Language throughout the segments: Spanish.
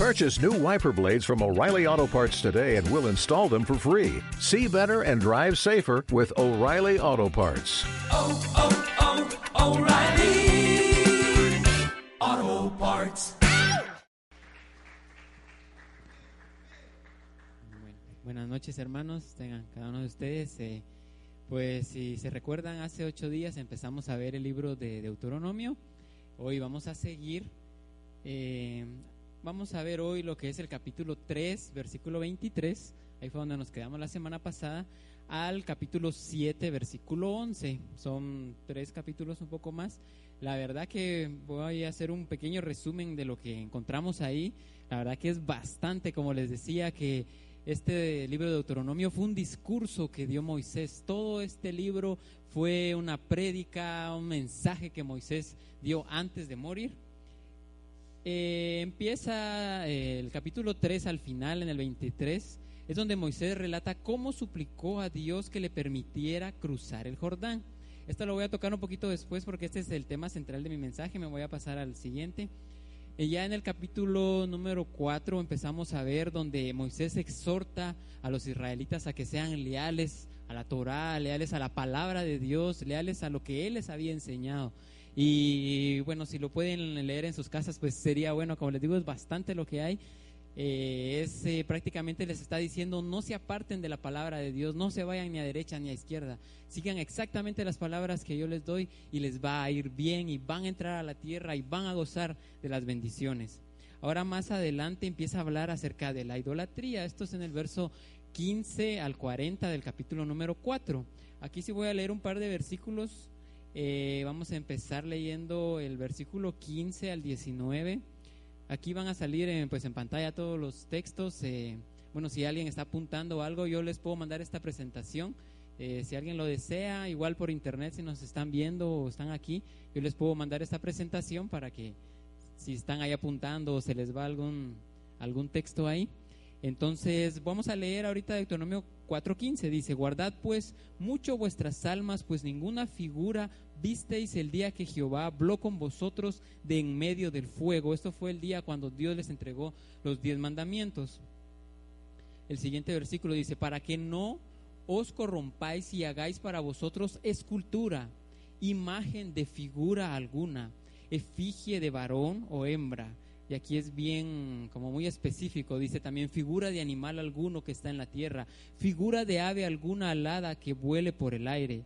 Purchase new wiper blades from O'Reilly Auto Parts today and we'll install them for free. See better and drive safer with O'Reilly Auto Parts. oh, oh, oh, O'Reilly Auto Parts. Bueno, buenas noches hermanos, tengan cada uno de ustedes. eh, pues si se recuerdan, hace ocho días empezamos a ver el libro de Deuteronomio. Hoy vamos a seguir. eh, vamos a ver hoy lo que es el capítulo 3, versículo 23. Ahí fue donde nos quedamos la semana pasada. Al capítulo 7, versículo 11. Son tres capítulos un poco más. La verdad que voy a hacer un pequeño resumen de lo que encontramos ahí. La verdad que es bastante, como les decía, que este libro de Deuteronomio fue un discurso que dio Moisés. Todo este libro fue una prédica, un mensaje que Moisés dio antes de morir. Eh, empieza eh, el capítulo 3 al final, en el 23, es donde Moisés relata cómo suplicó a Dios que le permitiera cruzar el Jordán. Esto lo voy a tocar un poquito después porque este es el tema central de mi mensaje, me voy a pasar al siguiente. Y ya en el capítulo número 4 empezamos a ver donde Moisés exhorta a los israelitas a que sean leales a la Torá, leales a la palabra de Dios, leales a lo que Él les había enseñado. Y bueno, si lo pueden leer en sus casas, pues sería bueno, como les digo, es bastante lo que hay. Eh, es eh, prácticamente les está diciendo no se aparten de la palabra de Dios, no se vayan ni a derecha ni a izquierda, sigan exactamente las palabras que yo les doy y les va a ir bien y van a entrar a la tierra y van a gozar de las bendiciones. Ahora más adelante empieza a hablar acerca de la idolatría, esto es en el verso 15 al 40 del capítulo número 4. Aquí sí voy a leer un par de versículos, Eh, vamos a empezar leyendo el versículo 15 al 19. Aquí van a salir en, pues en pantalla todos los textos. eh, bueno, si alguien está apuntando algo, yo les puedo mandar esta presentación. Eh, si alguien lo desea, igual por internet, si nos están viendo o están aquí, yo les puedo mandar esta presentación para que si están ahí apuntando o se les va algún, algún texto ahí. Entonces, vamos a leer ahorita Deuteronomio 4.15. Dice, guardad pues mucho vuestras almas, pues ninguna figura visteis el día que Jehová habló con vosotros de en medio del fuego. Esto fue el día cuando Dios les entregó los diez mandamientos. El siguiente versículo dice, para que no os corrompáis y hagáis para vosotros escultura, imagen de figura alguna, efigie de varón o hembra. Y aquí es bien, como muy específico, dice también figura de animal alguno que está en la tierra, figura de ave alguna alada que vuele por el aire,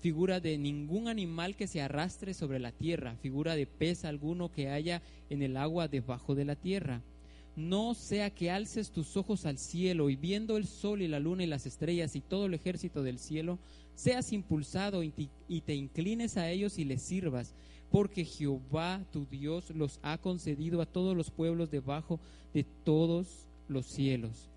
figura de ningún animal que se arrastre sobre la tierra, figura de pez alguno que haya en el agua debajo de la tierra. No sea que alces tus ojos al cielo y viendo el sol y la luna y las estrellas y todo el ejército del cielo, seas impulsado y te, inclines a ellos y les sirvas, porque Jehová tu Dios los ha concedido a todos los pueblos debajo de todos los cielos.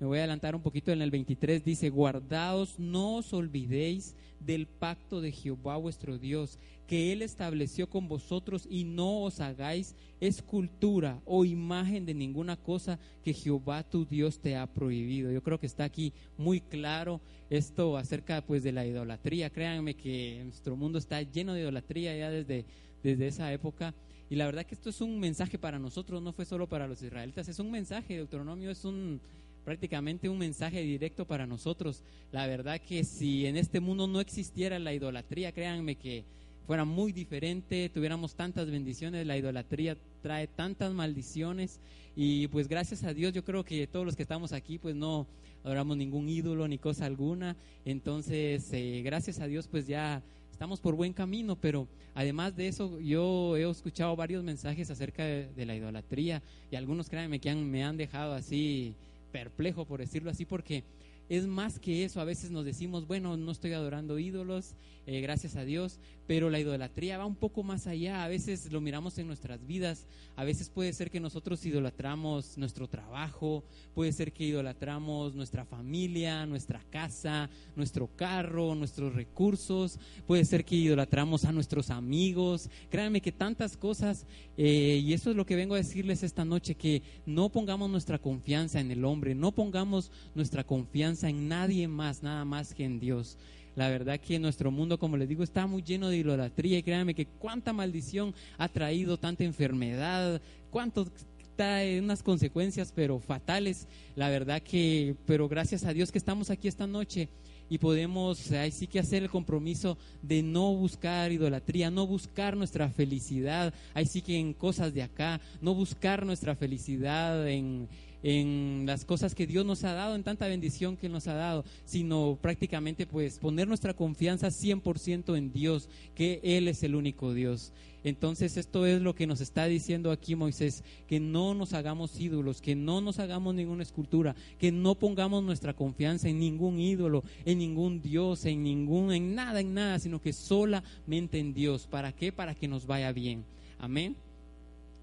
Me voy a adelantar un poquito en el 23, dice, guardaos, no os olvidéis del pacto de Jehová vuestro Dios, que Él estableció con vosotros y no os hagáis escultura o imagen de ninguna cosa que Jehová tu Dios te ha prohibido. Yo creo que está aquí muy claro esto acerca pues de la idolatría. Créanme que nuestro mundo está lleno de idolatría ya desde, desde esa época. Y la verdad que esto es un mensaje para nosotros, no fue solo para los israelitas, es un mensaje, Deuteronomio es un prácticamente un mensaje directo para nosotros. La verdad que si en este mundo no existiera la idolatría, créanme que fuera muy diferente, tuviéramos tantas bendiciones, la idolatría trae tantas maldiciones. Y pues gracias a Dios yo creo que todos los que estamos aquí pues no adoramos ningún ídolo ni cosa alguna, entonces eh, gracias a Dios pues ya estamos por buen camino, pero además de eso yo he escuchado varios mensajes acerca de, de la idolatría. Y algunos créanme que han, me han dejado así perplejo por decirlo así porque es más que eso. A veces nos decimos, bueno, no estoy adorando ídolos, eh, gracias a Dios, pero la idolatría va un poco más allá. A veces lo miramos en nuestras vidas. A veces puede ser que nosotros idolatramos nuestro trabajo, puede ser que idolatramos nuestra familia, nuestra casa, nuestro carro, nuestros recursos, puede ser que idolatramos a nuestros amigos. Créanme que tantas cosas, eh, y eso es lo que vengo a decirles esta noche, que no pongamos nuestra confianza en el hombre, no pongamos nuestra confianza en nadie más, nada más que en Dios. La verdad que nuestro mundo, como les digo, está muy lleno de idolatría y créanme que cuánta maldición ha traído, tanta enfermedad, cuánto trae unas consecuencias, pero fatales. La verdad que, pero gracias a Dios que estamos aquí esta noche y podemos ahí sí que hacer el compromiso de no buscar idolatría, no buscar nuestra felicidad, ahí sí que en cosas de acá, no buscar nuestra felicidad en, en las cosas que Dios nos ha dado, en tanta bendición que nos ha dado, sino prácticamente pues poner nuestra confianza 100% en Dios, que Él es el único Dios. Entonces esto es lo que nos está diciendo aquí Moisés, que no nos hagamos ídolos, que no nos hagamos ninguna escultura, que no pongamos nuestra confianza en ningún ídolo, en ningún Dios, en ningún, en nada, en nada, sino que solamente en Dios. ¿Para qué? Para que nos vaya bien. Amén.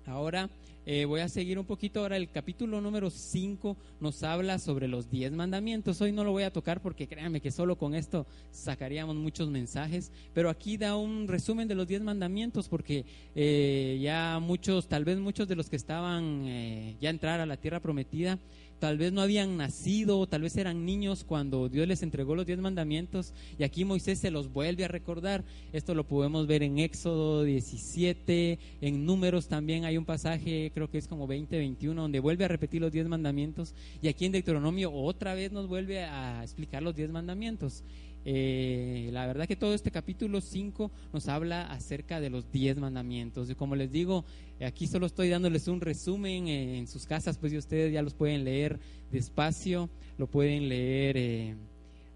Ahora eh, voy a seguir un poquito. Ahora el capítulo número 5 nos habla sobre los 10 mandamientos. Hoy no lo voy a tocar porque créanme que solo con esto sacaríamos muchos mensajes. Pero aquí da un resumen de los 10 mandamientos porque eh, ya muchos, tal vez muchos de los que estaban eh, ya entrar a la tierra prometida, tal vez no habían nacido, tal vez eran niños cuando Dios les entregó los diez mandamientos y aquí Moisés se los vuelve a recordar. Esto lo podemos ver en Éxodo 17, en Números también hay un pasaje, creo que es como 20, 21, donde vuelve a repetir los diez mandamientos y aquí en Deuteronomio otra vez nos vuelve a explicar los diez mandamientos. Eh, la verdad que todo este capítulo 5 nos habla acerca de los 10 mandamientos. Y como les digo, aquí solo estoy dándoles un resumen eh, en sus casas, pues ustedes ya los pueden leer despacio, lo pueden leer eh,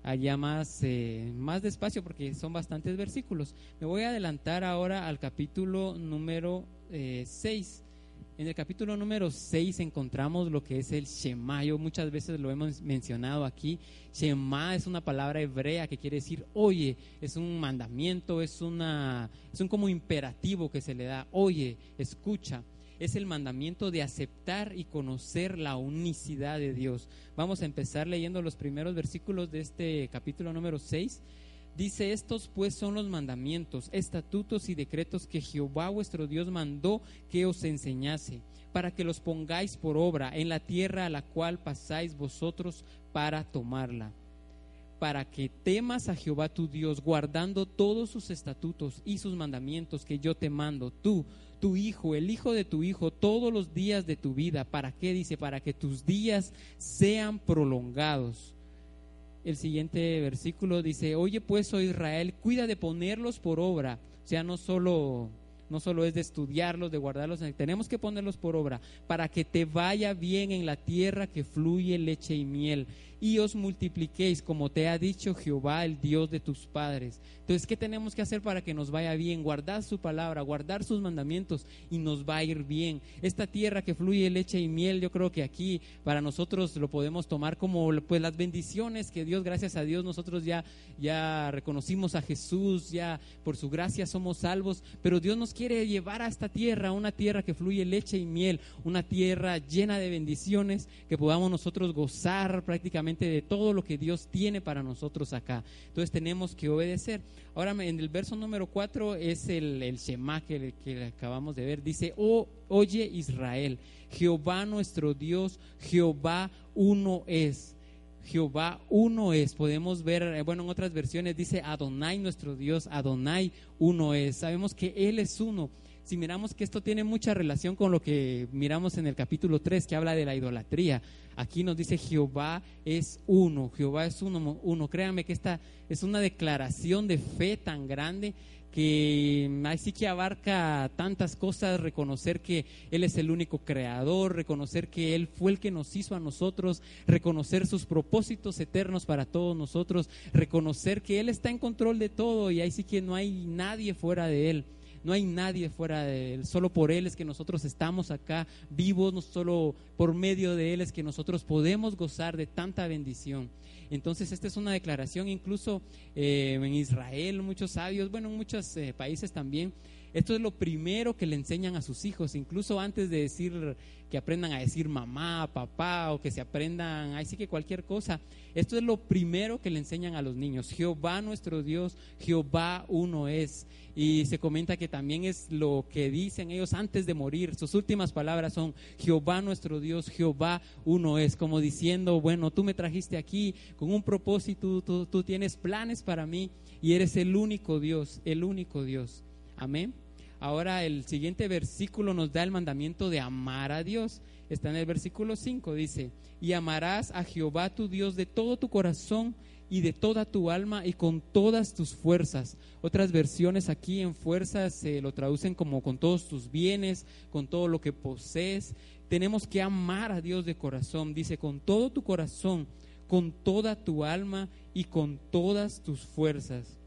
allá más, más despacio porque son bastantes versículos. Me voy a adelantar ahora al capítulo número 6. En el capítulo número 6 encontramos lo que es el Shema. Yo muchas veces lo hemos mencionado aquí. Shema es una palabra hebrea que quiere decir oye, es un mandamiento, es, una, es un como imperativo que se le da. Oye, escucha. Es el mandamiento de aceptar y conocer la unicidad de Dios. Vamos a empezar leyendo los primeros versículos de este capítulo número 6 Dice, estos pues son los mandamientos, estatutos y decretos que Jehová vuestro Dios mandó que os enseñase, para que los pongáis por obra en la tierra a la cual pasáis vosotros para tomarla. Para que temas a Jehová tu Dios, guardando todos sus estatutos y sus mandamientos que yo te mando, tú, tu hijo, el hijo de tu hijo, todos los días de tu vida. ¿Para qué? Dice, para que tus días sean prolongados el siguiente versículo dice, oye pues, oh Israel, cuida de ponerlos por obra. O sea, no solo, no solo es de estudiarlos, de guardarlos, tenemos que ponerlos por obra para que te vaya bien en la tierra que fluye leche y miel y os multipliquéis como te ha dicho Jehová, el Dios de tus padres. Entonces, ¿qué tenemos que hacer para que nos vaya bien? Guardar su palabra, guardar sus mandamientos y nos va a ir bien. Esta tierra que fluye leche y miel, yo creo que aquí para nosotros lo podemos tomar como pues las bendiciones que Dios, gracias a Dios, nosotros ya ya reconocimos a Jesús, ya por su gracia somos salvos, pero Dios nos quiere llevar a esta tierra, una tierra que fluye leche y miel, una tierra llena de bendiciones que podamos nosotros gozar prácticamente de todo lo que Dios tiene para nosotros acá. Entonces tenemos que obedecer. Ahora en el verso número 4 es el, el Shema que, acabamos de ver. Dice, oh, oye Israel, Jehová nuestro Dios, Jehová uno es. Jehová uno es. Podemos ver, eh, bueno, en otras versiones dice Adonai nuestro Dios, Adonai uno es. Sabemos que Él es uno si miramos que esto tiene mucha relación con lo que miramos en el capítulo 3 que habla de la idolatría. Aquí nos dice Jehová es uno, Jehová es uno, uno. Créanme que esta es una declaración de fe tan grande que así que abarca tantas cosas, reconocer que Él es el único creador, reconocer que Él fue el que nos hizo a nosotros, reconocer sus propósitos eternos para todos nosotros, reconocer que Él está en control de todo y ahí sí que no hay nadie fuera de Él no hay nadie fuera de Él, solo por Él es que nosotros estamos acá vivos, no solo por medio de Él es que nosotros podemos gozar de tanta bendición. Entonces, esta es una declaración incluso eh, en Israel, muchos sabios, bueno, en muchos eh, países también, esto es lo primero que le enseñan a sus hijos, incluso antes de decir que aprendan a decir mamá, papá o que se aprendan, así que cualquier cosa. Esto es lo primero que le enseñan a los niños. Jehová nuestro Dios, Jehová uno es. Y se comenta que también es lo que dicen ellos antes de morir. Sus últimas palabras son Jehová nuestro Dios, Jehová uno es. Como diciendo, bueno, tú me trajiste aquí con un propósito, tú, tú tienes planes para mí y eres el único Dios, el único Dios. Amén. Ahora el siguiente versículo nos da el mandamiento de amar a Dios. Está en el versículo 5, dice, y amarás a Jehová tu Dios de todo tu corazón y de toda tu alma y con todas tus fuerzas. Otras versiones aquí en fuerzas se lo traducen como con todos tus bienes, con todo lo que posees. Tenemos que amar a Dios de corazón, dice, con todo tu corazón, con toda tu alma y con todas tus fuerzas.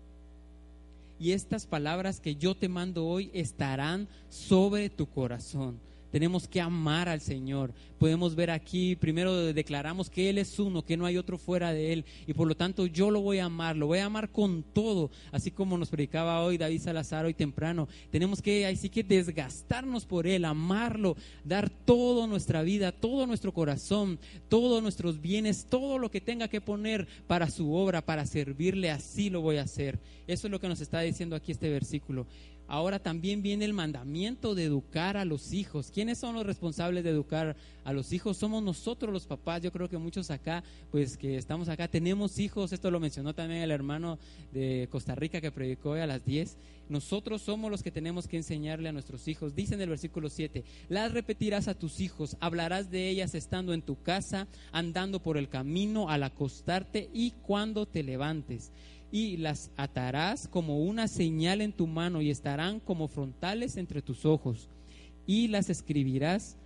Y estas palabras que yo te mando hoy estarán sobre tu corazón tenemos que amar al Señor. Podemos ver aquí, primero declaramos que Él es uno, que no hay otro fuera de Él. Y por lo tanto yo lo voy a amar, lo voy a amar con todo. Así como nos predicaba hoy David Salazar hoy temprano. Tenemos que, así que desgastarnos por Él, amarlo, dar toda nuestra vida, todo nuestro corazón, todos nuestros bienes, todo lo que tenga que poner para su obra, para servirle, así lo voy a hacer. Eso es lo que nos está diciendo aquí este versículo ahora también viene el mandamiento de educar a los hijos. ¿Quiénes son los responsables de educar a los hijos? Somos nosotros los papás. Yo creo que muchos acá, pues que estamos acá, tenemos hijos. Esto lo mencionó también el hermano de Costa Rica que predicó hoy a las 10. Nosotros somos los que tenemos que enseñarle a nuestros hijos. Dice en el versículo 7, las repetirás a tus hijos, hablarás de ellas estando en tu casa, andando por el camino, al acostarte y cuando te levantes y las atarás como una señal en tu mano y estarán como frontales entre tus ojos y las escribirás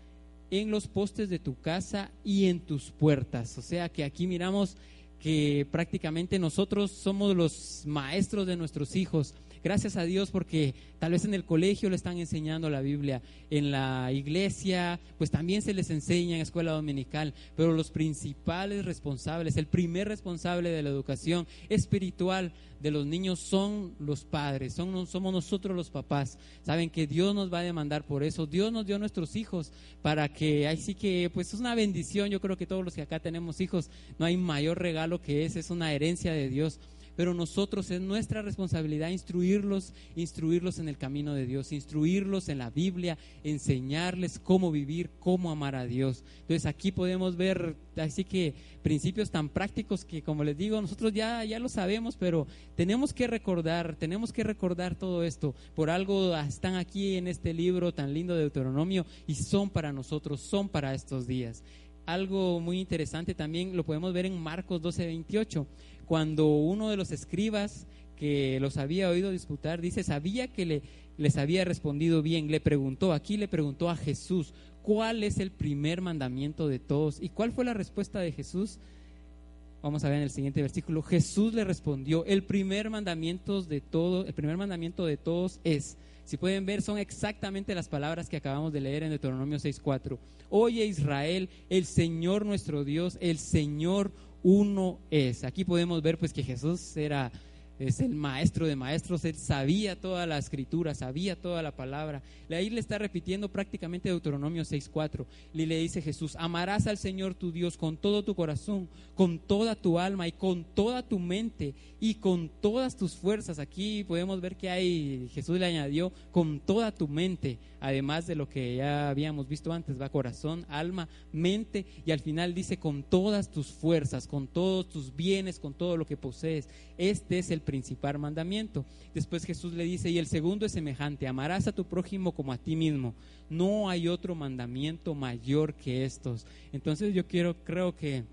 en los postes de tu casa y en tus puertas. O sea que aquí miramos que prácticamente nosotros somos los maestros de nuestros hijos. Gracias a Dios porque tal vez en el colegio le están enseñando la Biblia, en la iglesia pues también se les enseña en escuela dominical, pero los principales responsables, el primer responsable de la educación espiritual de los niños son los padres, son, somos nosotros los papás. Saben que Dios nos va a demandar por eso, Dios nos dio nuestros hijos para que, ahí sí que pues es una bendición, yo creo que todos los que acá tenemos hijos, no hay mayor regalo que ese, es una herencia de Dios pero nosotros es nuestra responsabilidad instruirlos, instruirlos en el camino de Dios, instruirlos en la Biblia, enseñarles cómo vivir, cómo amar a Dios. Entonces aquí podemos ver, así que principios tan prácticos que como les digo, nosotros ya, ya lo sabemos, pero tenemos que recordar, tenemos que recordar todo esto. Por algo están aquí en este libro tan lindo de Deuteronomio y son para nosotros, son para estos días algo muy interesante también lo podemos ver en Marcos 12, 28 cuando uno de los escribas que los había oído disputar, dice, sabía que le, les había respondido bien, le preguntó, aquí le preguntó a Jesús, ¿cuál es el primer mandamiento de todos? ¿Y cuál fue la respuesta de Jesús? Vamos a ver en el siguiente versículo. Jesús le respondió, el primer mandamiento de todos, el primer mandamiento de todos es, si pueden ver, son exactamente las palabras que acabamos de leer en Deuteronomio 6:4. Oye Israel, el Señor nuestro Dios, el Señor uno es. Aquí podemos ver pues que Jesús era es el maestro de maestros, él sabía toda la escritura, sabía toda la palabra. Ahí le está repitiendo prácticamente Deuteronomio 6.4. Y le dice Jesús, amarás al Señor tu Dios con todo tu corazón, con toda tu alma y con toda tu mente y con todas tus fuerzas. Aquí podemos ver que hay, Jesús le añadió, con toda tu mente, además de lo que ya habíamos visto antes, va corazón, alma, mente y al final dice con todas tus fuerzas, con todos tus bienes, con todo lo que posees. Este es el principal mandamiento. Después Jesús le dice, y el segundo es semejante, amarás a tu prójimo como a ti mismo. No hay otro mandamiento mayor que estos. Entonces yo quiero, creo que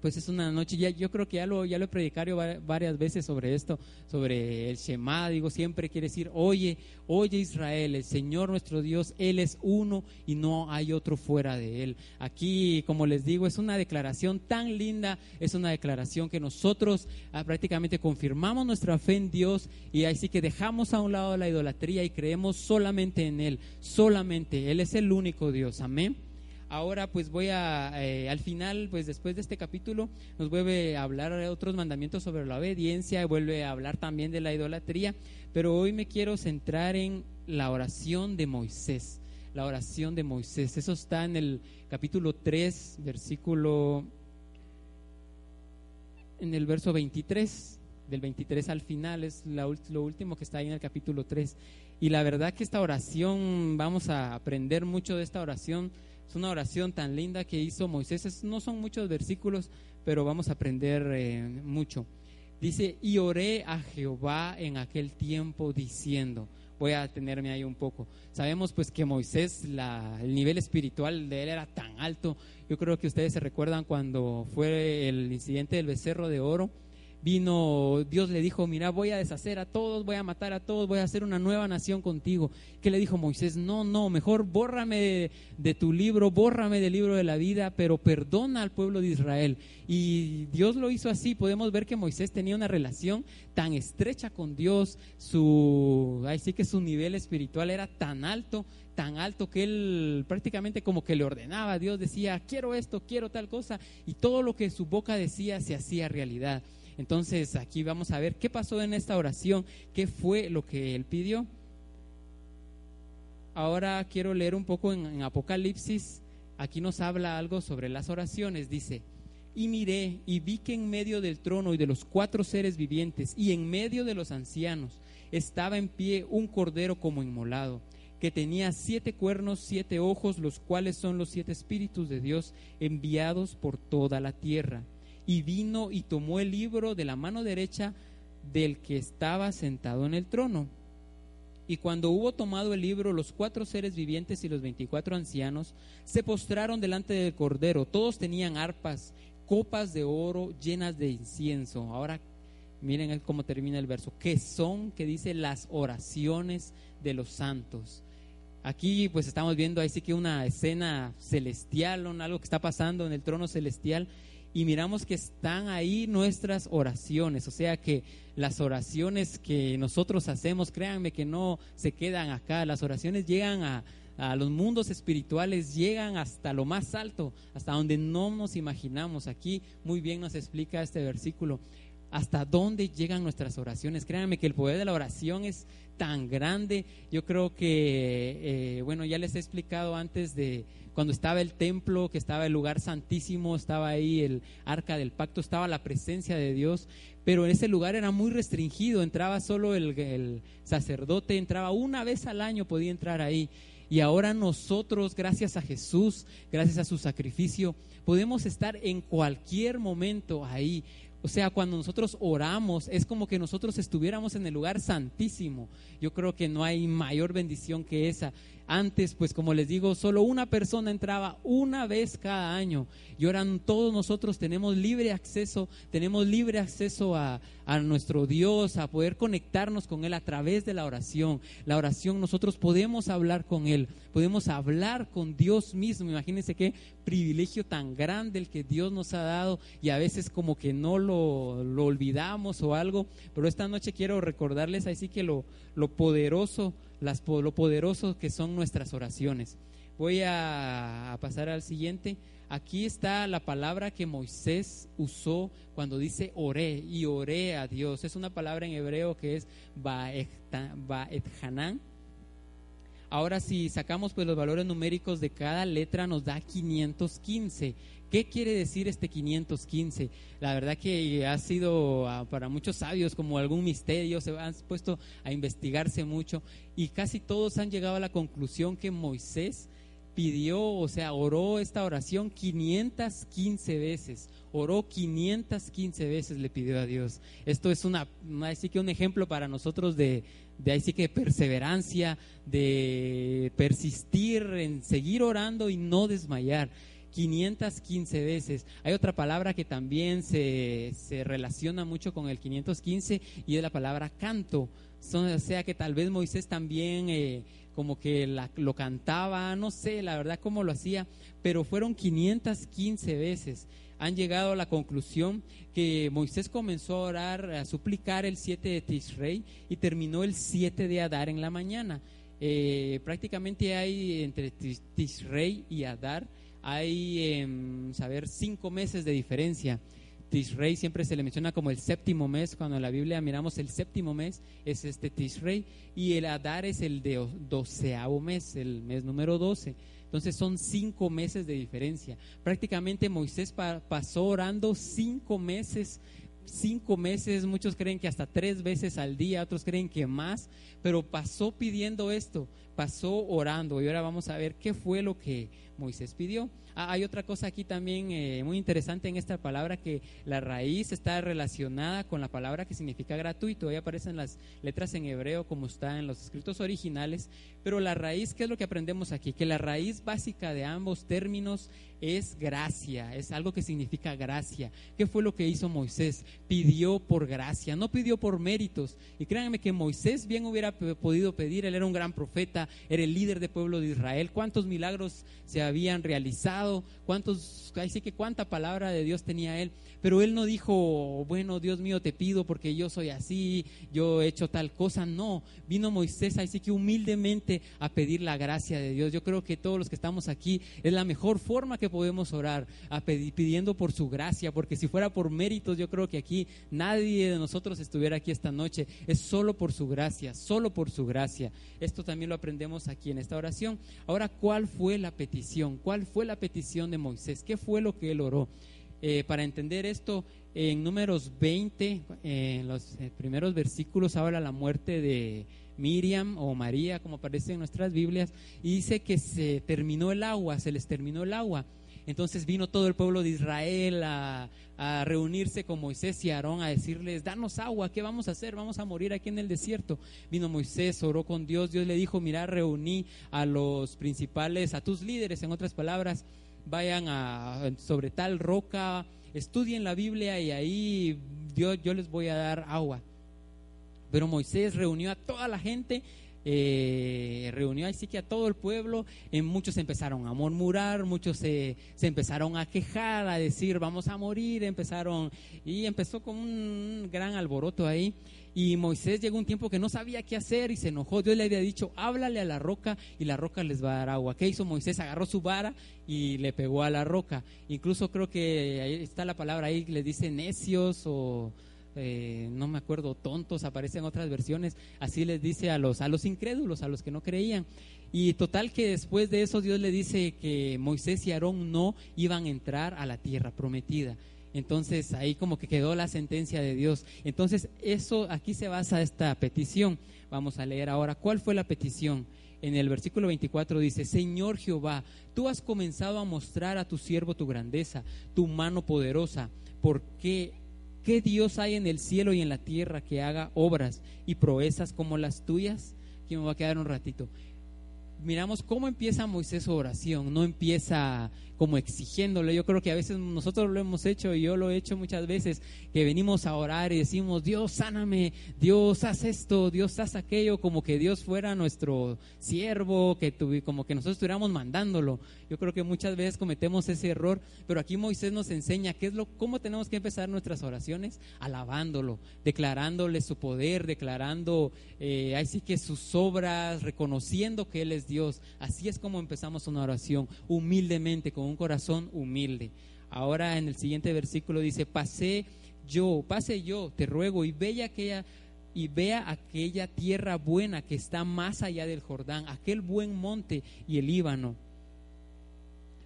pues es una noche, ya, yo creo que ya lo, ya lo he predicado varias veces sobre esto, sobre el Shema, digo, siempre quiere decir, oye, oye Israel, el Señor nuestro Dios, Él es uno y no hay otro fuera de Él. Aquí, como les digo, es una declaración tan linda, es una declaración que nosotros ah, prácticamente confirmamos nuestra fe en Dios y así que dejamos a un lado la idolatría y creemos solamente en Él, solamente, Él es el único Dios, amén. Ahora pues voy a, eh, al final, pues después de este capítulo, nos vuelve a hablar de otros mandamientos sobre la obediencia, vuelve a hablar también de la idolatría, pero hoy me quiero centrar en la oración de Moisés, la oración de Moisés. Eso está en el capítulo 3, versículo, en el verso 23, del 23 al final, es lo último que está ahí en el capítulo 3. Y la verdad que esta oración, vamos a aprender mucho de esta oración es una oración tan linda que hizo Moisés. no son muchos versículos, pero vamos a aprender eh, mucho. Dice, y oré a Jehová en aquel tiempo diciendo, voy a tenerme ahí un poco. Sabemos pues que Moisés, la, el nivel espiritual de él era tan alto. Yo creo que ustedes se recuerdan cuando fue el incidente del becerro de oro vino, Dios le dijo, mira, voy a deshacer a todos, voy a matar a todos, voy a hacer una nueva nación contigo. ¿Qué le dijo Moisés? No, no, mejor bórrame de, tu libro, bórrame del libro de la vida, pero perdona al pueblo de Israel. Y Dios lo hizo así. Podemos ver que Moisés tenía una relación tan estrecha con Dios, su, ahí sí que su nivel espiritual era tan alto tan alto que él prácticamente como que le ordenaba, Dios decía, quiero esto, quiero tal cosa, y todo lo que su boca decía se hacía realidad. Entonces aquí vamos a ver qué pasó en esta oración, qué fue lo que él pidió. Ahora quiero leer un poco en, Apocalipsis, aquí nos habla algo sobre las oraciones, dice, y miré y vi que en medio del trono y de los cuatro seres vivientes y en medio de los ancianos estaba en pie un cordero como inmolado que tenía siete cuernos, siete ojos, los cuales son los siete espíritus de Dios enviados por toda la tierra y vino y tomó el libro de la mano derecha del que estaba sentado en el trono. Y cuando hubo tomado el libro, los cuatro seres vivientes y los veinticuatro ancianos se postraron delante del Cordero. Todos tenían arpas, copas de oro llenas de incienso. Ahora miren cómo termina el verso. Que son, que dice, las oraciones de los santos. Aquí pues estamos viendo ahí sí que una escena celestial, algo que está pasando en el trono celestial y miramos que están ahí nuestras oraciones, o sea que las oraciones que nosotros hacemos, créanme que no se quedan acá, las oraciones llegan a, a los mundos espirituales, llegan hasta lo más alto, hasta donde no nos imaginamos. Aquí muy bien nos explica este versículo hasta dónde llegan nuestras oraciones. Créanme que el poder de la oración es tan grande. Yo creo que, eh, bueno, ya les he explicado antes de cuando estaba el templo, que estaba el lugar santísimo, estaba ahí el arca del pacto, estaba la presencia de Dios, pero en ese lugar era muy restringido, entraba solo el, el sacerdote, entraba una vez al año, podía entrar ahí. Y ahora nosotros, gracias a Jesús, gracias a su sacrificio, podemos estar en cualquier momento ahí. O sea, cuando nosotros oramos, es como que nosotros estuviéramos en el lugar santísimo. Yo creo que no hay mayor bendición que esa. Antes, pues como les digo, solo una persona entraba una vez cada año. Y ahora todos nosotros tenemos libre acceso, tenemos libre acceso a, a nuestro Dios, a poder conectarnos con Él a través de la oración. La oración, nosotros podemos hablar con Él, podemos hablar con Dios mismo. Imagínense qué privilegio tan grande el que Dios nos ha dado y a veces como que no lo, lo olvidamos o algo. Pero esta noche quiero recordarles así que lo, lo poderoso las, lo poderoso que son nuestras oraciones. Voy a, pasar al siguiente. Aquí está la palabra que Moisés usó cuando dice oré y oré a Dios. Es una palabra en hebreo que es Baet Hanan. Ahora si sacamos pues los valores numéricos de cada letra nos da 515. ¿Qué quiere decir este 515? La verdad que ha sido ah, para muchos sabios como algún misterio, se han puesto a investigarse mucho y casi todos han llegado a la conclusión que Moisés pidió, o sea, oró esta oración 515 veces. Oró 515 veces, le pidió a Dios. Esto es una, así que un ejemplo para nosotros de, de que perseverancia, de persistir en seguir orando y no desmayar. 515 veces. Hay otra palabra que también se, se relaciona mucho con el 515 y es la palabra canto. O sea que tal vez Moisés también eh, como que lo cantaba, no sé la verdad cómo lo hacía, pero fueron 515 veces. Han llegado a la conclusión que Moisés comenzó a orar, a suplicar el 7 de Tishrei y terminó el 7 de Adar en la mañana. Eh, prácticamente hay entre Tishrei y Adar hay, em, saber, cinco meses de diferencia. Tishrei siempre se le menciona como el séptimo mes, cuando en la Biblia miramos el séptimo mes, es este Tishrei, y el Adar es el de doceavo mes, el mes número doce. Entonces son cinco meses de diferencia. Prácticamente Moisés pasó orando cinco meses, cinco meses, muchos creen que hasta tres veces al día, otros creen que más, pero pasó pidiendo esto, pasó orando. Y ahora vamos a ver qué fue lo que Moisés pidió. Ah, hay otra cosa aquí también eh, muy interesante en esta palabra que la raíz está relacionada con la palabra que significa gratuito. Ahí aparecen las letras en hebreo como está en los escritos originales, pero la raíz, ¿qué es lo que aprendemos aquí? Que la raíz básica de ambos términos es gracia, es algo que significa gracia. ¿Qué fue lo que hizo Moisés? Pidió por gracia, no pidió por méritos. Y créanme que Moisés bien hubiera podido pedir, él era un gran profeta, era el líder del pueblo de Israel. ¿Cuántos milagros se habían realizado? ¿Cuántos, ahí sí que cuánta palabra de Dios tenía él? Pero él no dijo, bueno, Dios mío, te pido porque yo soy así, yo he hecho tal cosa. No, vino Moisés ahí sí que humildemente a pedir la gracia de Dios. Yo creo que todos los que estamos aquí es la mejor forma que podemos orar, a pidiendo por su gracia, porque si fuera por méritos, yo creo que aquí nadie de nosotros estuviera aquí esta noche. Es solo por su gracia, solo por su gracia. Esto también lo aprendemos aquí en esta oración. Ahora, ¿cuál fue la petición? ¿Cuál fue la petición de Moisés? ¿Qué fue lo que él oró? Eh, para entender esto, en números 20, en los eh, primeros versículos, habla la muerte de Miriam o María, como aparece en nuestras Biblias, y dice que se terminó el agua, se les terminó el agua. Entonces vino todo el pueblo de Israel a, reunirse con Moisés y Aarón a decirles, danos agua, ¿qué vamos a hacer? Vamos a morir aquí en el desierto. Vino Moisés, oró con Dios, Dios le dijo, mira, reuní a los principales, a tus líderes, en otras palabras, vayan sobre tal roca, estudien la Biblia y ahí Dios, yo les voy a dar agua. Pero Moisés reunió a toda la gente, eh, reunió así que a todo el pueblo, y muchos empezaron a murmurar, muchos se, se, empezaron a quejar, a decir vamos a morir, empezaron, y empezó con un gran alboroto ahí. Y Moisés llegó un tiempo que no sabía qué hacer y se enojó. Dios le había dicho, háblale a la roca y la roca les va a dar agua. ¿Qué hizo Moisés? Agarró su vara y le pegó a la roca. Incluso creo que ahí está la palabra ahí, le dice necios o eh, no me acuerdo, tontos, aparecen otras versiones. Así les dice a los, a los incrédulos, a los que no creían. Y total que después de eso Dios le dice que Moisés y Aarón no iban a entrar a la tierra prometida. Entonces ahí como que quedó la sentencia de Dios. Entonces eso aquí se basa esta petición. Vamos a leer ahora cuál fue la petición. En el versículo 24 dice, Señor Jehová, tú has comenzado a mostrar a tu siervo tu grandeza, tu mano poderosa, porque ¿qué Dios hay en el cielo y en la tierra que haga obras y proezas como las tuyas? Aquí me va a quedar un ratito miramos cómo empieza Moisés su oración, no empieza como exigiéndole. Yo creo que a veces nosotros lo hemos hecho y yo lo he hecho muchas veces, que venimos a orar y decimos, Dios, sáname, Dios, haz esto, Dios, haz aquello, como que Dios fuera nuestro siervo, que como que nosotros estuviéramos mandándolo. Yo creo que muchas veces cometemos ese error, pero aquí Moisés nos enseña qué es lo, cómo tenemos que empezar nuestras oraciones, alabándolo, declarándole su poder, declarando, eh, ahí sí que sus obras, reconociendo que Él es Dios. Así es como empezamos una oración, humildemente, con un corazón humilde. Ahora en el siguiente versículo dice, pasé yo, pase yo, te ruego, y vea aquella y vea aquella tierra buena que está más allá del Jordán, aquel buen monte y el Líbano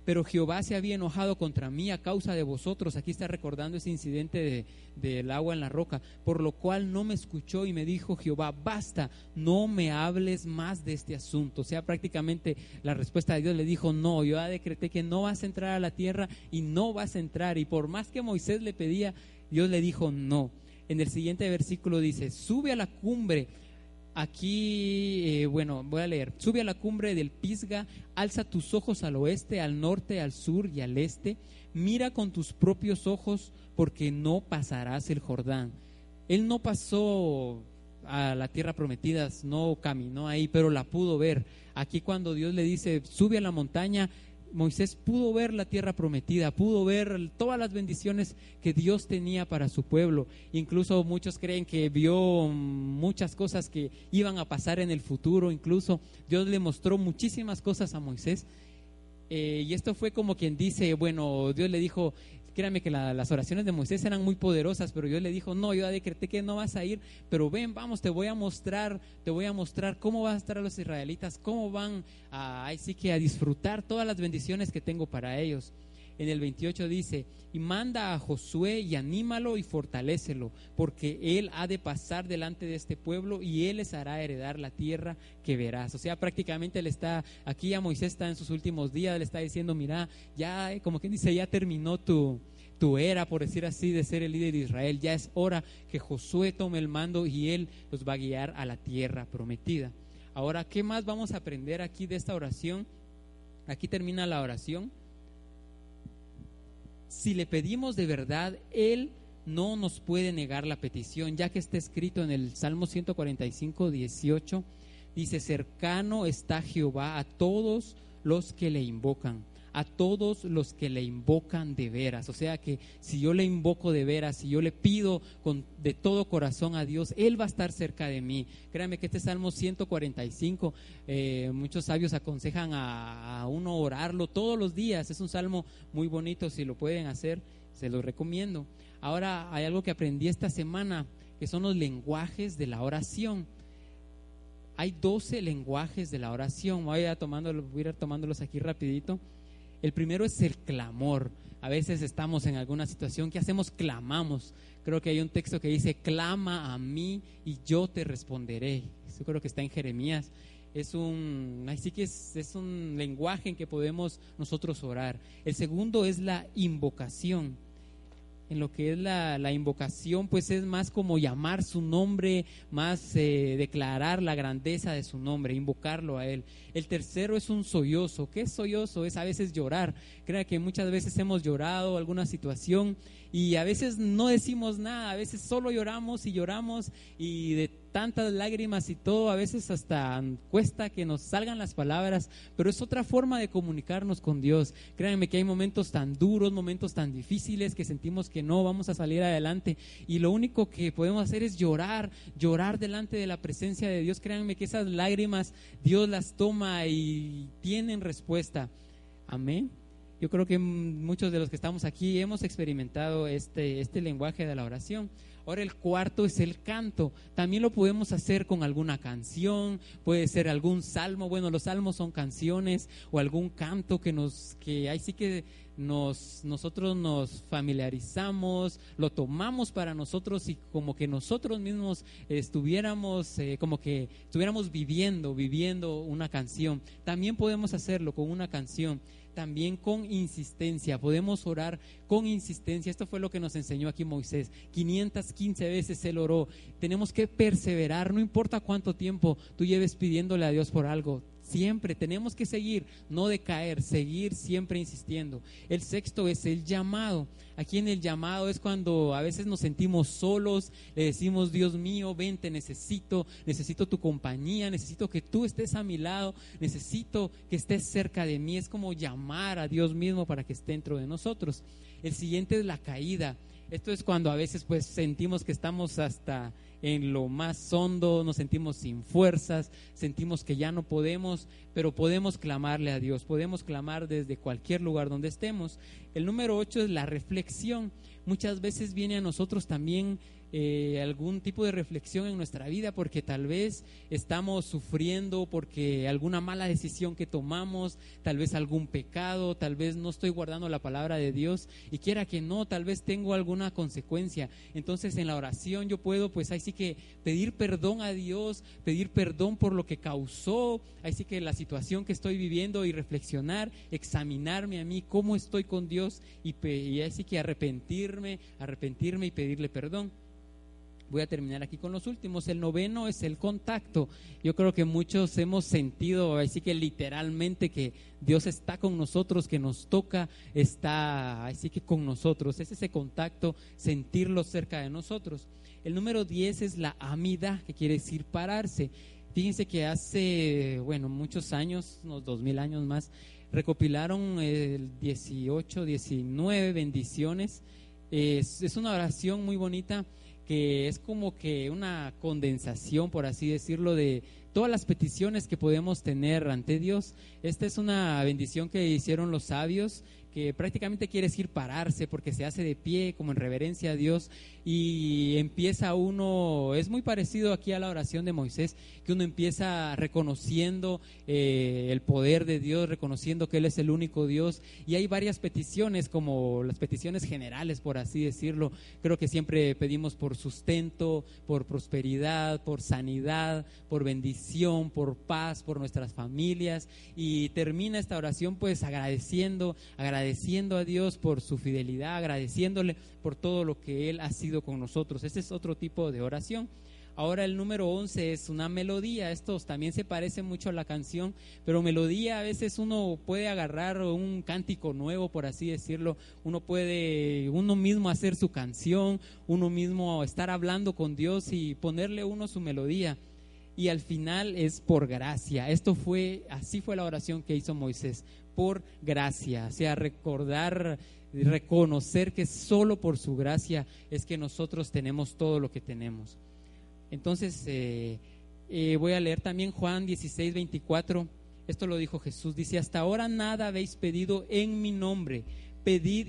pero Jehová se había enojado contra mí a causa de vosotros. Aquí está recordando ese incidente del agua en la roca, por lo cual no me escuchó y me dijo Jehová, basta, no me hables más de este asunto. O sea, prácticamente la respuesta de Dios le dijo, no, yo decreté que no vas a entrar a la tierra y no vas a entrar. Y por más que Moisés le pedía, Dios le dijo, no. En el siguiente versículo dice, sube a la cumbre Aquí, eh, bueno, voy a leer. Sube a la cumbre del Pisga, alza tus ojos al oeste, al norte, al sur y al este. Mira con tus propios ojos, porque no pasarás el Jordán. Él no pasó a la tierra prometida, no caminó ahí, pero la pudo ver. Aquí cuando Dios le dice, sube a la montaña, Moisés pudo ver la tierra prometida, pudo ver todas las bendiciones que Dios tenía para su pueblo. Incluso muchos creen que vio muchas cosas que iban a pasar en el futuro. Incluso Dios le mostró muchísimas cosas a Moisés. Eh, y esto fue como quien dice, bueno, Dios le dijo, Créanme que las oraciones de Moisés eran muy poderosas, pero Dios le dijo, no, yo decreté que no vas a ir, pero ven, vamos, te voy a mostrar, te voy a mostrar cómo van a estar los israelitas, cómo van que a disfrutar todas las bendiciones que tengo para ellos. En el 28 dice, y manda a Josué y anímalo y fortalécelo, porque él ha de pasar delante de este pueblo y él les hará heredar la tierra que verás. O sea, prácticamente le está, aquí a Moisés está en sus últimos días, le está diciendo, mira, ya, eh, como quien dice, ya terminó tu, tu era, por decir así, de ser el líder de Israel. Ya es hora que Josué tome el mando y él los va a guiar a la tierra prometida. Ahora, ¿qué más vamos a aprender aquí de esta oración? Aquí termina la oración. Si le pedimos de verdad, Él no nos puede negar la petición, ya que está escrito en el Salmo 145, 18, dice, cercano está Jehová a todos los que le invocan a todos los que le invocan de veras. O sea que si yo le invoco de veras, si yo le pido con, de todo corazón a Dios, Él va a estar cerca de mí. Créanme que este Salmo 145, eh, muchos sabios aconsejan a, uno orarlo todos los días. Es un salmo muy bonito, si lo pueden hacer, se lo recomiendo. Ahora hay algo que aprendí esta semana, que son los lenguajes de la oración hay 12 lenguajes de la oración. Voy a, tomándolo, voy a ir tomándolos aquí rapidito. El primero es el clamor. A veces estamos en alguna situación que hacemos, clamamos. Creo que hay un texto que dice, clama a mí y yo te responderé. Eso creo que está en Jeremías. Es un, así que es, es un lenguaje en que podemos nosotros orar. El segundo es la invocación en lo que es la, la, invocación, pues es más como llamar su nombre, más eh, declarar la grandeza de su nombre, invocarlo a Él. El tercero es un sollozo. ¿Qué es sollozo? Es a veces llorar. Crea que muchas veces hemos llorado alguna situación y a veces no decimos nada, a veces solo lloramos y lloramos y de tantas lágrimas y todo, a veces hasta cuesta que nos salgan las palabras, pero es otra forma de comunicarnos con Dios. Créanme que hay momentos tan duros, momentos tan difíciles que sentimos que no vamos a salir adelante y lo único que podemos hacer es llorar, llorar delante de la presencia de Dios. Créanme que esas lágrimas Dios las toma y tienen respuesta. Amén. Yo creo que muchos de los que estamos aquí hemos experimentado este, este lenguaje de la oración. Ahora el cuarto es el canto. También lo podemos hacer con alguna canción, puede ser algún salmo. Bueno, los salmos son canciones o algún canto que nos, que ahí sí que nos, nosotros nos familiarizamos, lo tomamos para nosotros y como que nosotros mismos estuviéramos, eh, como que estuviéramos viviendo, viviendo una canción. También podemos hacerlo con una canción también con insistencia. Podemos orar con insistencia. Esto fue lo que nos enseñó aquí Moisés. 515 veces él oró. Tenemos que perseverar, no importa cuánto tiempo tú lleves pidiéndole a Dios por algo. Siempre tenemos que seguir, no decaer, seguir siempre insistiendo. El sexto es el llamado. Aquí en el llamado es cuando a veces nos sentimos solos, le decimos, Dios mío, ven, te necesito, necesito tu compañía, necesito que tú estés a mi lado, necesito que estés cerca de mí. Es como llamar a Dios mismo para que esté dentro de nosotros. El siguiente es la caída. Esto es cuando a veces pues sentimos que estamos hasta en lo más hondo, nos sentimos sin fuerzas, sentimos que ya no podemos, pero podemos clamarle a Dios, podemos clamar desde cualquier lugar donde estemos. El número ocho es la reflexión. Muchas veces viene a nosotros también eh, algún tipo de reflexión en nuestra vida porque tal vez estamos sufriendo porque alguna mala decisión que tomamos, tal vez algún pecado, tal vez no estoy guardando la palabra de Dios y quiera que no, tal vez tengo alguna consecuencia. Entonces en la oración yo puedo pues ahí sí que pedir perdón a Dios, pedir perdón por lo que causó, ahí sí que la situación que estoy viviendo y reflexionar, examinarme a mí cómo estoy con Dios y, y ahí sí que arrepentirme, arrepentirme y pedirle perdón voy a terminar aquí con los últimos. El noveno es el contacto. Yo creo que muchos hemos sentido, así que literalmente que Dios está con nosotros, que nos toca, está así que con nosotros. Es ese contacto, sentirlo cerca de nosotros. El número diez es la amida, que quiere decir pararse. Fíjense que hace, bueno, muchos años, unos dos mil años más, recopilaron el 18, 19 bendiciones. Es, es una oración muy bonita que es como que una condensación, por así decirlo, de todas las peticiones que podemos tener ante Dios. Esta es una bendición que hicieron los sabios que prácticamente quiere decir pararse porque se hace de pie como en reverencia a Dios y empieza uno, es muy parecido aquí a la oración de Moisés, que uno empieza reconociendo eh, el poder de Dios, reconociendo que Él es el único Dios y hay varias peticiones como las peticiones generales, por así decirlo. Creo que siempre pedimos por sustento, por prosperidad, por sanidad, por bendición, por paz, por nuestras familias y termina esta oración pues agradeciendo, agradeciendo a Dios por su fidelidad, agradeciéndole por todo lo que Él ha sido con nosotros. Este es otro tipo de oración. Ahora el número 11 es una melodía. Estos también se parece mucho a la canción, pero melodía a veces uno puede agarrar un cántico nuevo, por así decirlo. Uno puede uno mismo hacer su canción, uno mismo estar hablando con Dios y ponerle uno su melodía. Y al final es por gracia. Esto fue, así fue la oración que hizo Moisés, por gracia. O sea, recordar reconocer que solo por su gracia es que nosotros tenemos todo lo que tenemos. Entonces, eh, eh, voy a leer también Juan 16, 24. Esto lo dijo Jesús. Dice, hasta ahora nada habéis pedido en mi nombre pedid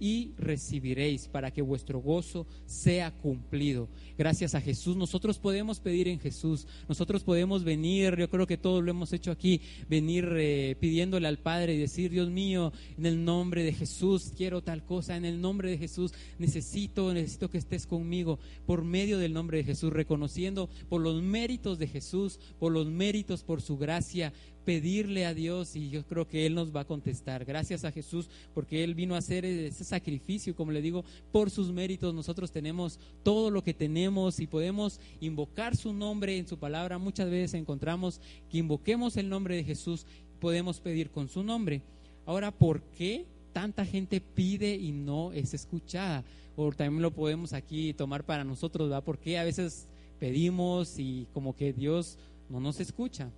y, recibiréis para que vuestro gozo sea cumplido. Gracias a Jesús, nosotros podemos pedir en Jesús, nosotros podemos venir, yo creo que todos lo hemos hecho aquí, venir eh, pidiéndole al Padre y decir, Dios mío, en el nombre de Jesús quiero tal cosa, en el nombre de Jesús necesito, necesito que estés conmigo, por medio del nombre de Jesús, reconociendo por los méritos de Jesús, por los méritos, por su gracia, pedirle a Dios y yo creo que Él nos va a contestar. Gracias a Jesús porque Él vino a hacer ese sacrificio, como le digo, por sus méritos. Nosotros tenemos todo lo que tenemos y podemos invocar su nombre en su palabra. Muchas veces encontramos que invoquemos el nombre de Jesús, podemos pedir con su nombre. Ahora, ¿por qué tanta gente pide y no es escuchada? O también lo podemos aquí tomar para nosotros, ¿verdad? Porque a veces pedimos y como que Dios no nos escucha.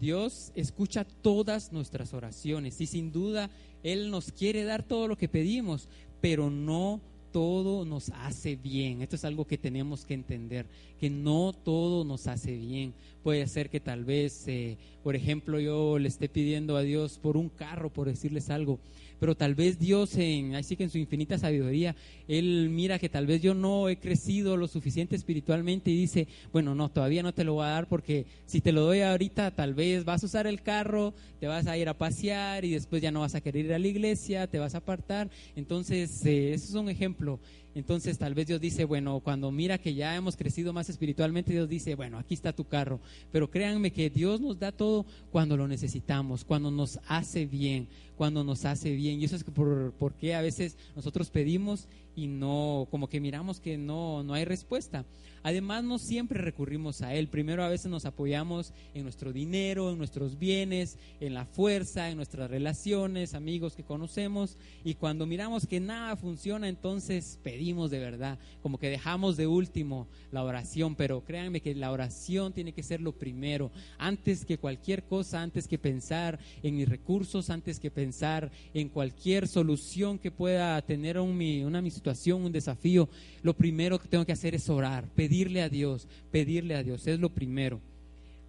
Dios escucha todas nuestras oraciones y sin duda Él nos quiere dar todo lo que pedimos, pero no todo nos hace bien. Esto es algo que tenemos que entender, que no todo nos hace bien. Puede ser que tal vez, eh, por ejemplo, yo le esté pidiendo a Dios por un carro, por decirles algo, pero tal vez Dios, en, así que en su infinita sabiduría, Él mira que tal vez yo no he crecido lo suficiente espiritualmente y dice, bueno, no, todavía no te lo voy a dar porque si te lo doy ahorita, tal vez vas a usar el carro, te vas a ir a pasear y después ya no vas a querer ir a la iglesia, te vas a apartar. Entonces, eh, eso es un ejemplo. Entonces tal vez Dios dice, bueno, cuando mira que ya hemos crecido más espiritualmente, Dios dice, bueno, aquí está tu carro. Pero créanme que Dios nos da todo cuando lo necesitamos, cuando nos hace bien, cuando nos hace bien. Y eso es por, porque a veces nosotros pedimos y no, como que miramos que no, no hay respuesta. Además, no siempre recurrimos a Él. Primero a veces nos apoyamos en nuestro dinero, en nuestros bienes, en la fuerza, en nuestras relaciones, amigos que conocemos. Y cuando miramos que nada funciona, entonces pedimos de verdad. Como que dejamos de último la oración. Pero créanme que la oración tiene que ser lo primero. Antes que cualquier cosa, antes que pensar en mis recursos, antes que pensar en cualquier solución que pueda tener una situación, un desafío, lo primero que tengo que hacer es orar, pedirle a Dios, pedirle a Dios, es lo primero.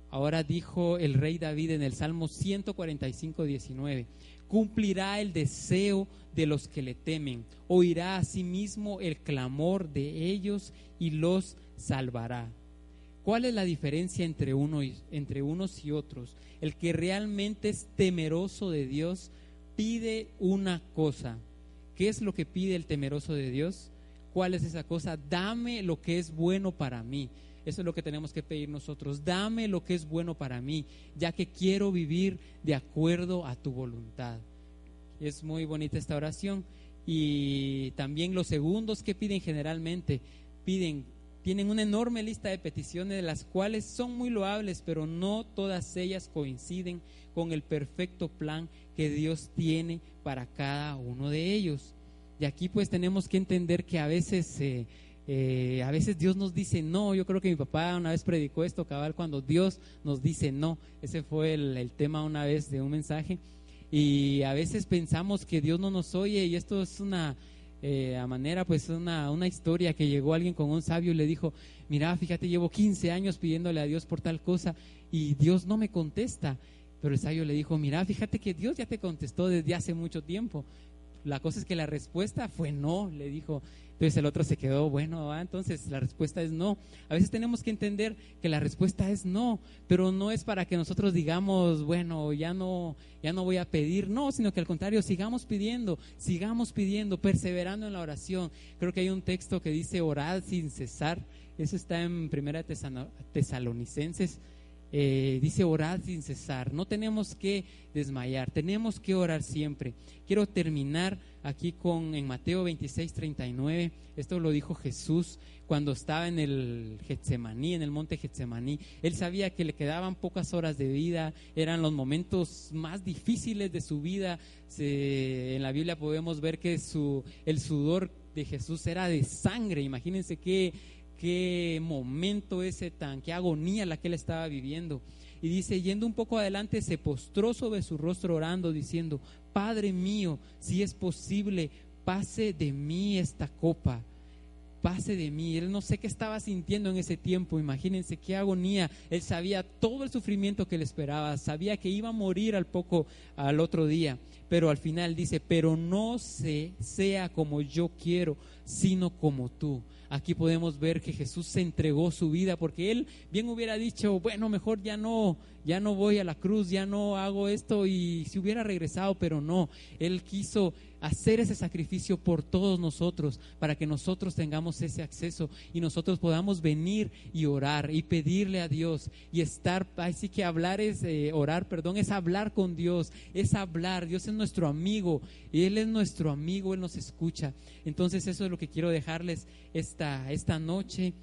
Ahora dijo el rey David en el Salmo 145, 19, cumplirá el deseo de los que le temen, oirá a sí mismo el clamor de ellos y los salvará. ¿Cuál es la diferencia entre, uno entre unos y otros? El que realmente es temeroso de Dios pide una cosa, ¿Qué es lo que pide el temeroso de Dios? ¿Cuál es esa cosa? Dame lo que es bueno para mí. Eso es lo que tenemos que pedir nosotros. Dame lo que es bueno para mí, ya que quiero vivir de acuerdo a tu voluntad. Es muy bonita esta oración. Y también los segundos que piden generalmente, piden, tienen una enorme lista de peticiones de las cuales son muy loables, pero no todas ellas coinciden con el perfecto plan que Dios tiene para cada uno de ellos. Y aquí pues tenemos que entender que a veces, eh, eh, a veces Dios nos dice no. Yo creo que mi papá una vez predicó esto, cabal, cuando Dios nos dice no. Ese fue el, tema una vez de un mensaje. Y a veces pensamos que Dios no nos oye y esto es una, eh, manera, pues una, una historia que llegó alguien con un sabio y le dijo, mira, fíjate, llevo 15 años pidiéndole a Dios por tal cosa y Dios no me contesta. Pero el sabio le dijo, mira, fíjate que Dios ya te contestó desde hace mucho tiempo. La cosa es que la respuesta fue no, le dijo. Entonces el otro se quedó, bueno, ah, entonces la respuesta es no. A veces tenemos que entender que la respuesta es no, pero no es para que nosotros digamos, bueno, ya no, ya no voy a pedir, no, sino que al contrario, sigamos pidiendo, sigamos pidiendo, perseverando en la oración. Creo que hay un texto que dice orad sin cesar. Eso está en Primera Tesalonicenses eh, dice orad sin cesar, no tenemos que desmayar, tenemos que orar siempre. Quiero terminar aquí con en Mateo 26, 39, esto lo dijo Jesús cuando estaba en el Getsemaní, en el monte Getsemaní. Él sabía que le quedaban pocas horas de vida, eran los momentos más difíciles de su vida. en la Biblia podemos ver que su, el sudor de Jesús era de sangre, imagínense qué qué momento ese tan, qué agonía la que él estaba viviendo. Y dice, yendo un poco adelante, se postró sobre su rostro orando, diciendo, Padre mío, si es posible, pase de mí esta copa, pase de mí. Él no sé qué estaba sintiendo en ese tiempo, imagínense qué agonía. Él sabía todo el sufrimiento que le esperaba, sabía que iba a morir al poco, al otro día. Pero al final dice, pero no se sea como yo quiero, sino como tú. Aquí podemos ver que Jesús se entregó su vida porque él bien hubiera dicho, bueno, mejor ya no, ya no voy a la cruz, ya no hago esto y si hubiera regresado, pero no, él quiso hacer ese sacrificio por todos nosotros, para que nosotros tengamos ese acceso y nosotros podamos venir y orar y pedirle a Dios y estar, así que hablar es, eh, orar, perdón, es hablar con Dios, es hablar, Dios es nuestro amigo, y Él es nuestro amigo, Él nos escucha. Entonces eso es lo que quiero dejarles esta, esta noche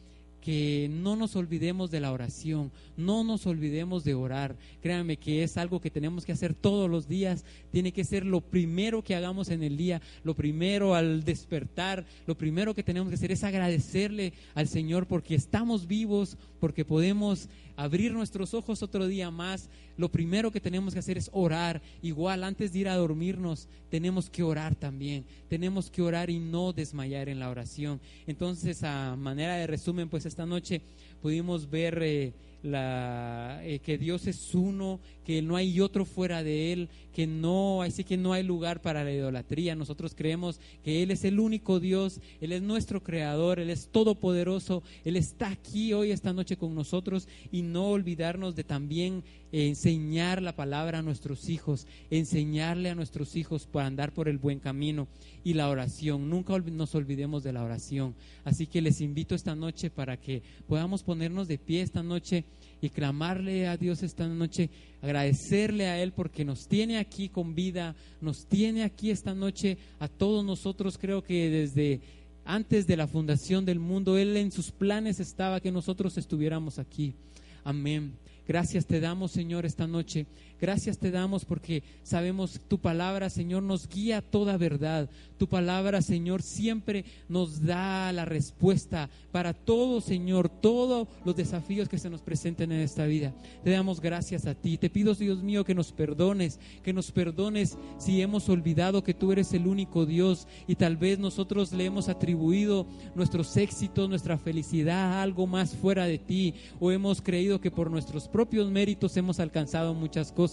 que no nos olvidemos de la oración, no nos olvidemos de orar. Créanme que es algo que tenemos que hacer todos los días, tiene que ser lo primero que hagamos en el día, lo primero al despertar, lo primero que tenemos que hacer es agradecerle al Señor porque estamos vivos, porque podemos abrir nuestros ojos otro día más, lo primero que tenemos que hacer es orar. Igual antes de ir a dormirnos, tenemos que orar también. Tenemos que orar y no desmayar en la oración. Entonces, a manera de resumen, pues esta noche pudimos ver... Eh, la, eh, que Dios es uno, que no hay otro fuera de Él, que no, así que no hay lugar para la idolatría. Nosotros creemos que Él es el único Dios, Él es nuestro creador, Él es todopoderoso, Él está aquí hoy, esta noche con nosotros y no olvidarnos de también enseñar la palabra a nuestros hijos, enseñarle a nuestros hijos para andar por el buen camino y la oración. Nunca nos olvidemos de la oración. Así que les invito esta noche para que podamos ponernos de pie esta noche y clamarle a Dios esta noche, agradecerle a Él porque nos tiene aquí con vida, nos tiene aquí esta noche a todos nosotros. Creo que desde antes de la fundación del mundo, Él en sus planes estaba que nosotros estuviéramos aquí. Amén. Gracias te damos, Señor, esta noche. Gracias te damos porque sabemos tu palabra, Señor, nos guía toda verdad. Tu palabra, Señor, siempre nos da la respuesta para todo, Señor, todos los desafíos que se nos presenten en esta vida. Te damos gracias a ti. Te pido, Dios mío, que nos perdones, que nos perdones si hemos olvidado que tú eres el único Dios y tal vez nosotros le hemos atribuido nuestros éxitos, nuestra felicidad a algo más fuera de ti o hemos creído que por nuestros propios méritos hemos alcanzado muchas cosas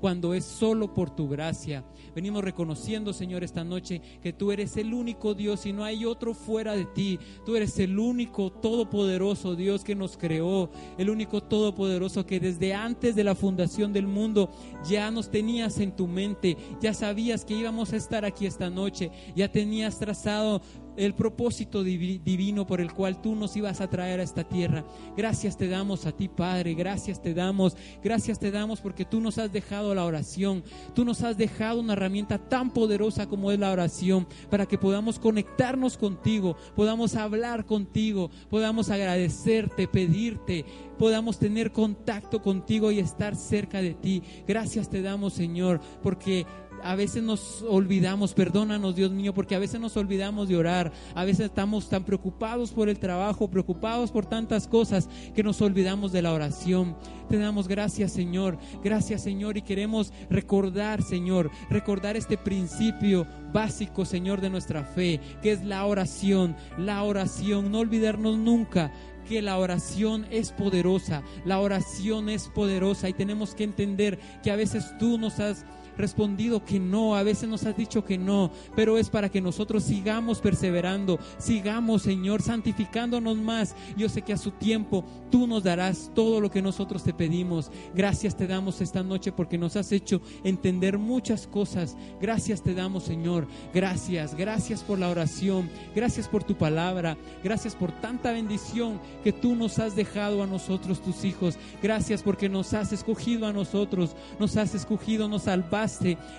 cuando es solo por tu gracia. Venimos reconociendo, Señor, esta noche que tú eres el único Dios y no hay otro fuera de ti. Tú eres el único todopoderoso Dios que nos creó, el único todopoderoso que desde antes de la fundación del mundo ya nos tenías en tu mente, ya sabías que íbamos a estar aquí esta noche, ya tenías trazado el propósito divino por el cual tú nos ibas a traer a esta tierra. Gracias te damos a ti, Padre, gracias te damos, gracias te damos porque tú nos has dejado la oración, tú nos has dejado una herramienta tan poderosa como es la oración, para que podamos conectarnos contigo, podamos hablar contigo, podamos agradecerte, pedirte, podamos tener contacto contigo y estar cerca de ti. Gracias te damos, Señor, porque a veces nos olvidamos, perdónanos Dios mío, porque a veces nos olvidamos de orar, a veces estamos tan preocupados por el trabajo, preocupados por tantas cosas que nos olvidamos de la oración. Te damos gracias Señor, gracias Señor y queremos recordar Señor, recordar este principio básico Señor de nuestra fe, que es la oración, la oración, no olvidarnos nunca que la oración es poderosa, la oración es poderosa y tenemos que entender que a veces tú nos has respondido que no, a veces nos has dicho que no, pero es para que nosotros sigamos perseverando, sigamos, Señor, santificándonos más. Yo sé que a su tiempo tú nos darás todo lo que nosotros te pedimos. Gracias te damos esta noche porque nos has hecho entender muchas cosas. Gracias te damos, Señor. Gracias, gracias por la oración, gracias por tu palabra, gracias por tanta bendición que tú nos has dejado a nosotros, tus hijos. Gracias porque nos has escogido a nosotros, nos has escogido, nos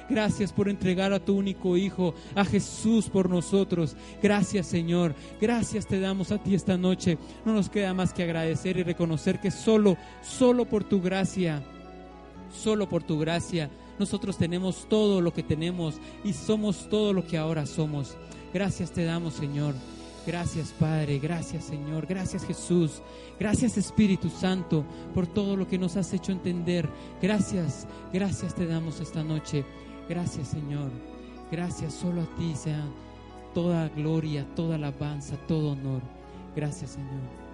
Gracias por entregar a tu único Hijo, a Jesús por nosotros. Gracias Señor. Gracias te damos a ti esta noche. No nos queda más que agradecer y reconocer que solo, solo por tu gracia, solo por tu gracia, nosotros tenemos todo lo que tenemos y somos todo lo que ahora somos. Gracias te damos Señor. Gracias Padre, gracias Señor, gracias Jesús, gracias Espíritu Santo por todo lo que nos has hecho entender. Gracias, gracias te damos esta noche. Gracias Señor, gracias solo a ti sea toda gloria, toda alabanza, todo honor. Gracias Señor.